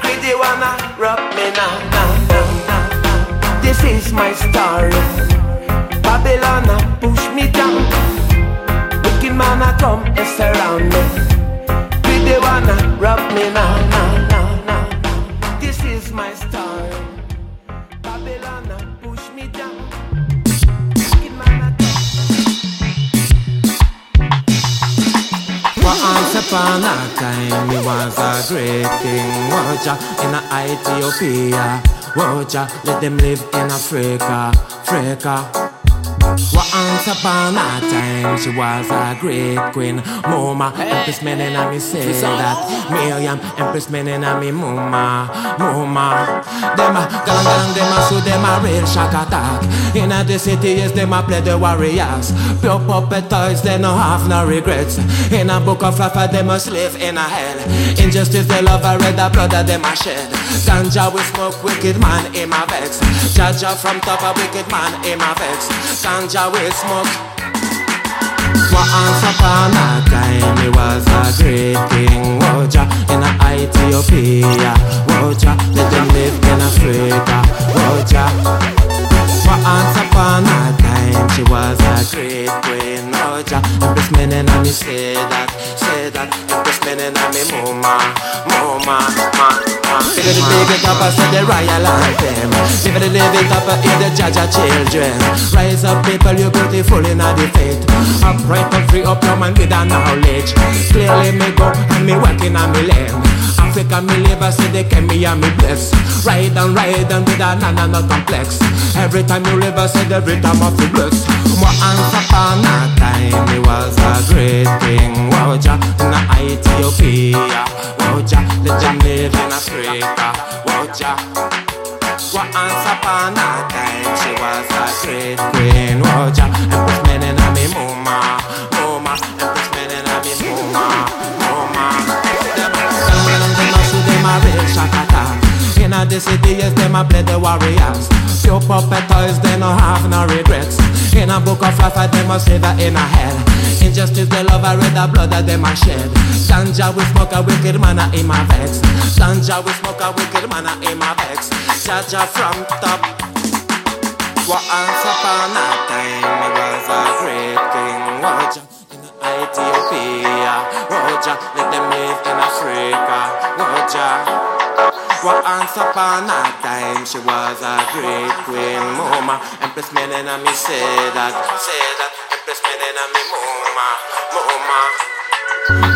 Greedy wanna rob me now, now. This is my story. Babylon a push me down. Wicked man a come and surround me. Greedy wanna rob me now. now, now, now. This is my story. Babylon a push me down. Once upon a time, it was a great king. Watcha in a Ethiopia. Watcha, let them live in Africa. Africa. Once upon a time, she was a great queen. Mama, Empress Menenami say that. Miriam, Empress Menenami Mama, Mama. Them a galang galang, them a so them a real shock attack. In a the city, yes, them a play the warriors. Pure puppet toys, they no have no regrets. In a book of life, them must live in a hell. Injustice, they love, I read the blood that them a shed. Ganja we smoke, wicked man in my vex. Jaja from top, a wicked man in my vex. Ganja we smoke. Once upon a time, was a great king. Woja in Ethiopia. Woja, let them live in Africa. Woja. Once upon a time, she was a great queen. Woja, Empress Menenami say that, say that. Empress Menenami Muma, Muma, Muma. Live it, live it up, said the royal anthem. Live it, live it up, in the Jaja children. Rise up, people, you beautiful in the faith. Upright and free up your mind with a knowledge. Clearly me go and me working on me land. Africa me live, I say they can me and me bless. Ride and ride and with a nana no complex. Every time you live, I say the rhythm of the bless. Once upon a time, he was a great king. Woja in a Ethiopia. Woja, let them live in Africa. Woja. Once upon a time, she was a great queen. Woja, Empress Menenami Muma, Muma, In a the city, yes, them a play the warriors. Pure puppet toys, they no have no regrets. In a book of life, I them a say that in a hell. Injustice, they love, I read the blood that them a shed. Ganja, we smoke a wicked man in my vex. Ganja, we smoke a wicked man in my vex. Jaja from top. Once upon a time, was a great king. Roger in Ethiopia. Roger, let them live in Africa. Roger. Once upon a time, she was a great queen. Mama, Empress Menenami say that, say that. Empress Menenami Mama, Mama.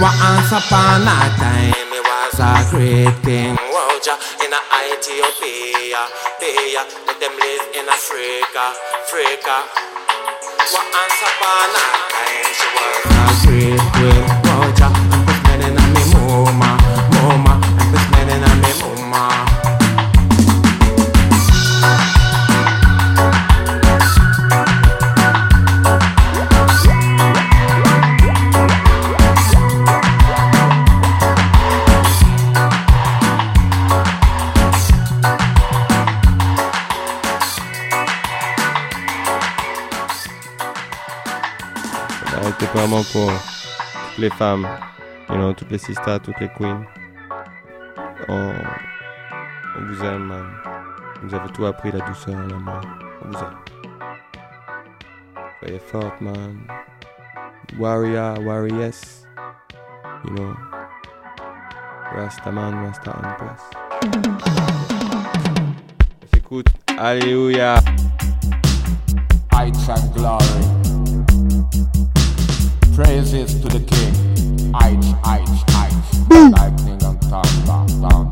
Once upon a time, he was a great king. Roger in a Ethiopia. Ethiopia. Let them live in Africa, Africa. Once upon a time, she was a great queen. Roger, particulièrement pour les femmes, you know, toutes les sisters, toutes les queens. On, vous aime, man. Vous avez tout appris, la douceur, l'amour. On vous aime. Soyez forte, man. Warrior, warriors. You know. Rasta, man, Rasta, on place. Écoute, Alléluia. Heights and glory. Praises to the king. Ice, ice, ice. Lightning and thunder, thunder.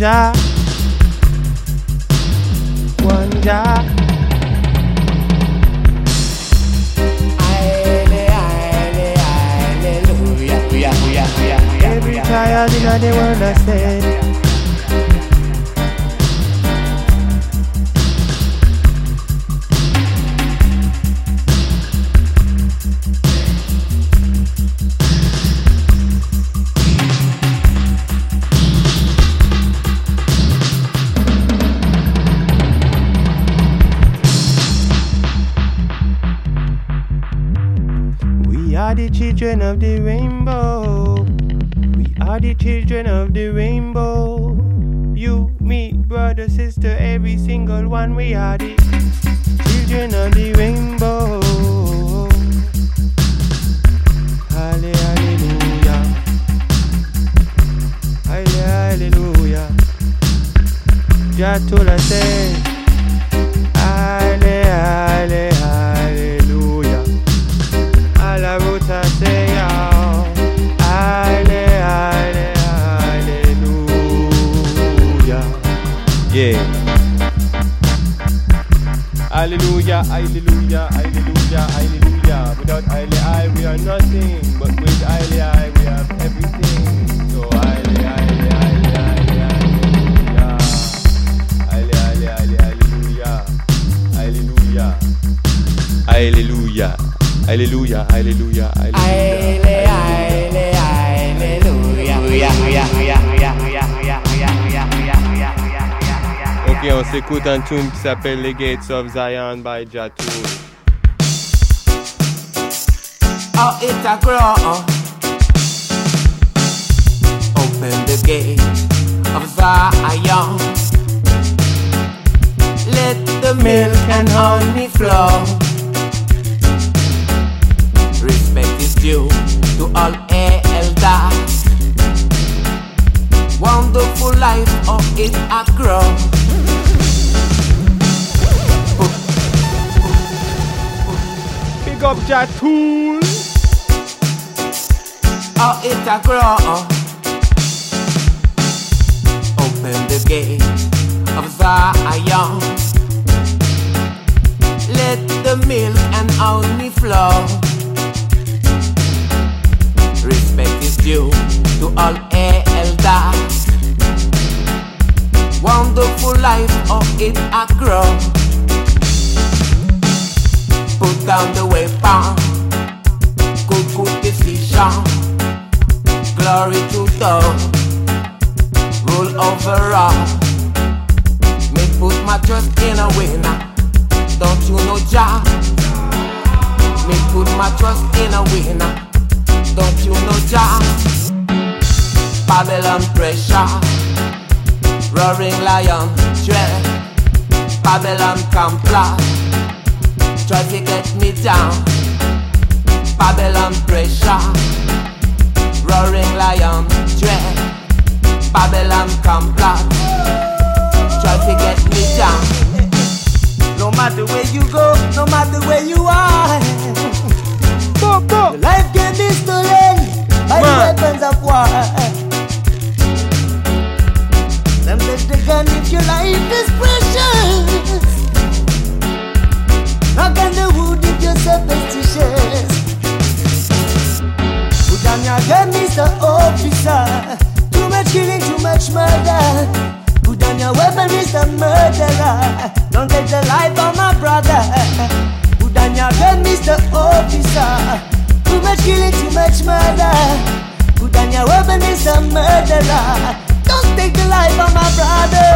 One children of the rainbow. Qui s'appelle Les Gates of Zion by Jatool. To all elders. Wonderful life, oh, it a grow. Put down the weapon. Good, good decision. Glory to God. Rule over all. Me put my trust in a winner. Don't you know Jah? Me put my trust in a winner. Don't you know Jah? Babylon pressure. Roaring lion, dread. Babylon complot. Try to get me down. Babylon pressure. Roaring lion, dread. Babylon complot. Try to get me down. No matter where you go, no matter where you are, your life can be stolen by the weapons of war. The gun if your life is precious. How can the wood if you're superstitious? Put down your gun, Mr. Officer. Too much killing, too much murder. Put down your weapon, Mr. Murderer. Don't take the life of my brother. Put down your gun, Mr. Officer. Too much killing, too much murder. Put down your weapon, Mr. Murderer. Don't life of my brother.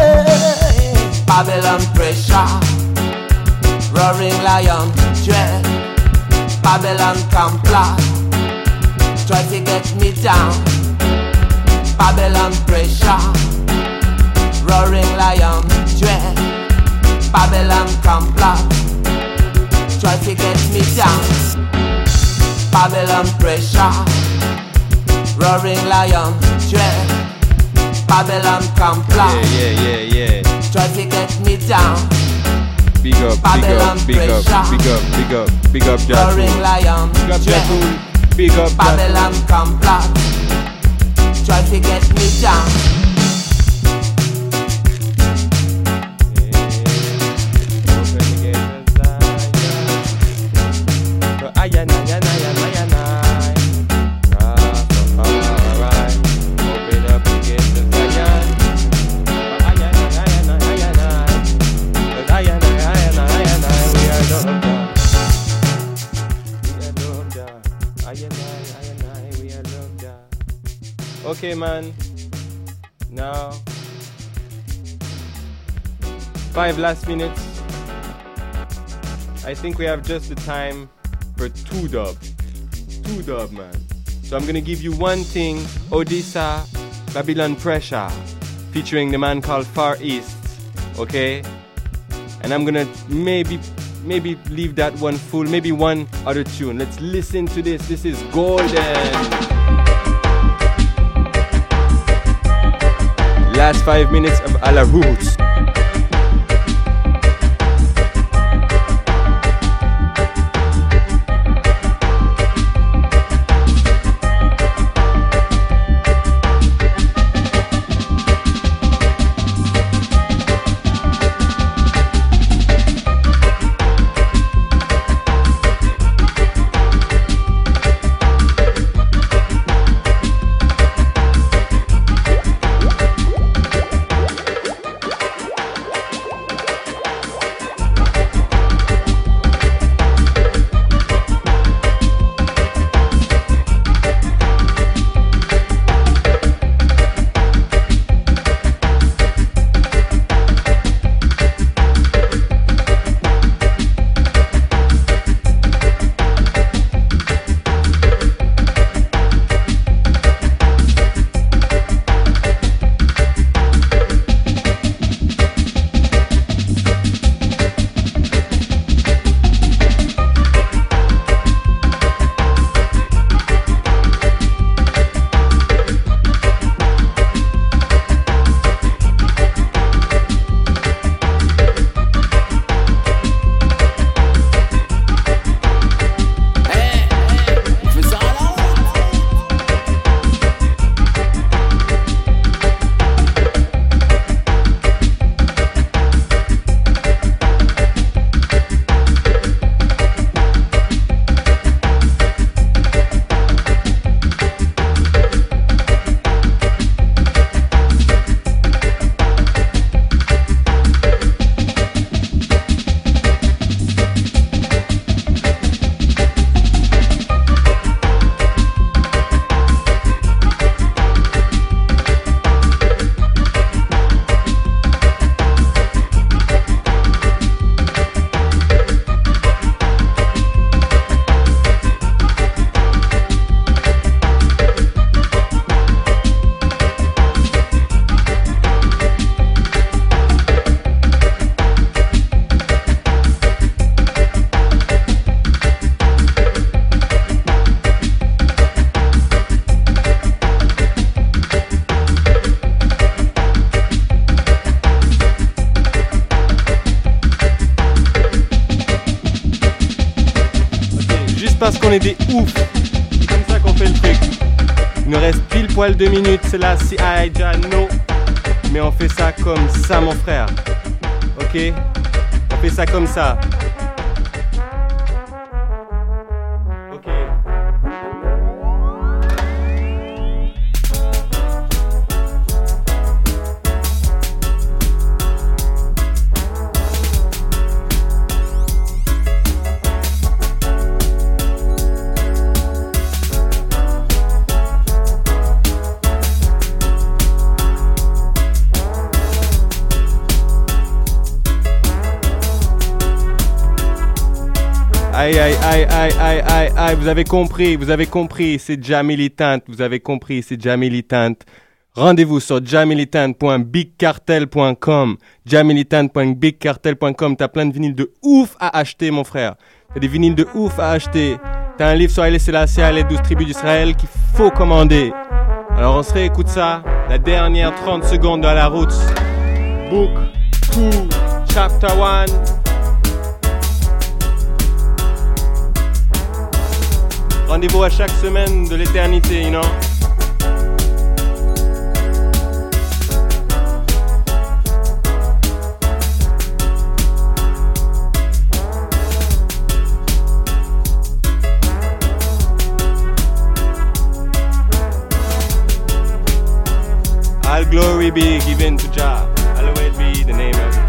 Babylon pressure, roaring lion, dread. Babylon complot, try to get me down. Babylon pressure, roaring lion, dread. Babylon complot, try to get me down. Babylon pressure, roaring lion, dread. Babylon complot. Yeah, yeah, yeah, yeah. Try to get me down. Big up, big Babylon up, big up, pressure. big up, big up, big up, Roaring Jatoon. lion. Big up, yeah. Jatoon. Big up, Babylon complot. Try to get me down. Okay, man. Now, five last minutes. I think we have just the time for two dub. Two dub, man. So I'm gonna give you one thing Odessa, Babylon Pressure, featuring the man called Far East. Okay? And I'm gonna maybe maybe leave that one full, maybe one other tune. Let's listen to this. This is golden. Last five minutes of A La Roots. Des oufs. C'est comme ça qu'on fait le truc. Il nous reste pile poil deux minutes, c'est la CI no. Mais on fait ça comme ça, mon frère. Ok? On fait ça comme ça. Vous avez compris, vous avez compris, c'est déjà vous avez compris, c'est déjà. Rendez-vous sur jamilitant.bigcartel.com, jamilitant.bigcartel.com, t'as plein de vinyles de ouf à acheter, mon frère. T'as des vinyles de ouf à acheter. T'as un livre sur Haile Selassie, les 12 tribus d'Israël qu'il faut commander. Alors on se réécoute ça, la dernière 30 secondes de la route. Book 2, Chapter 1. Rendez-vous à chaque semaine de l'éternité, you know. All glory be given to Jah. Hallowed be the name of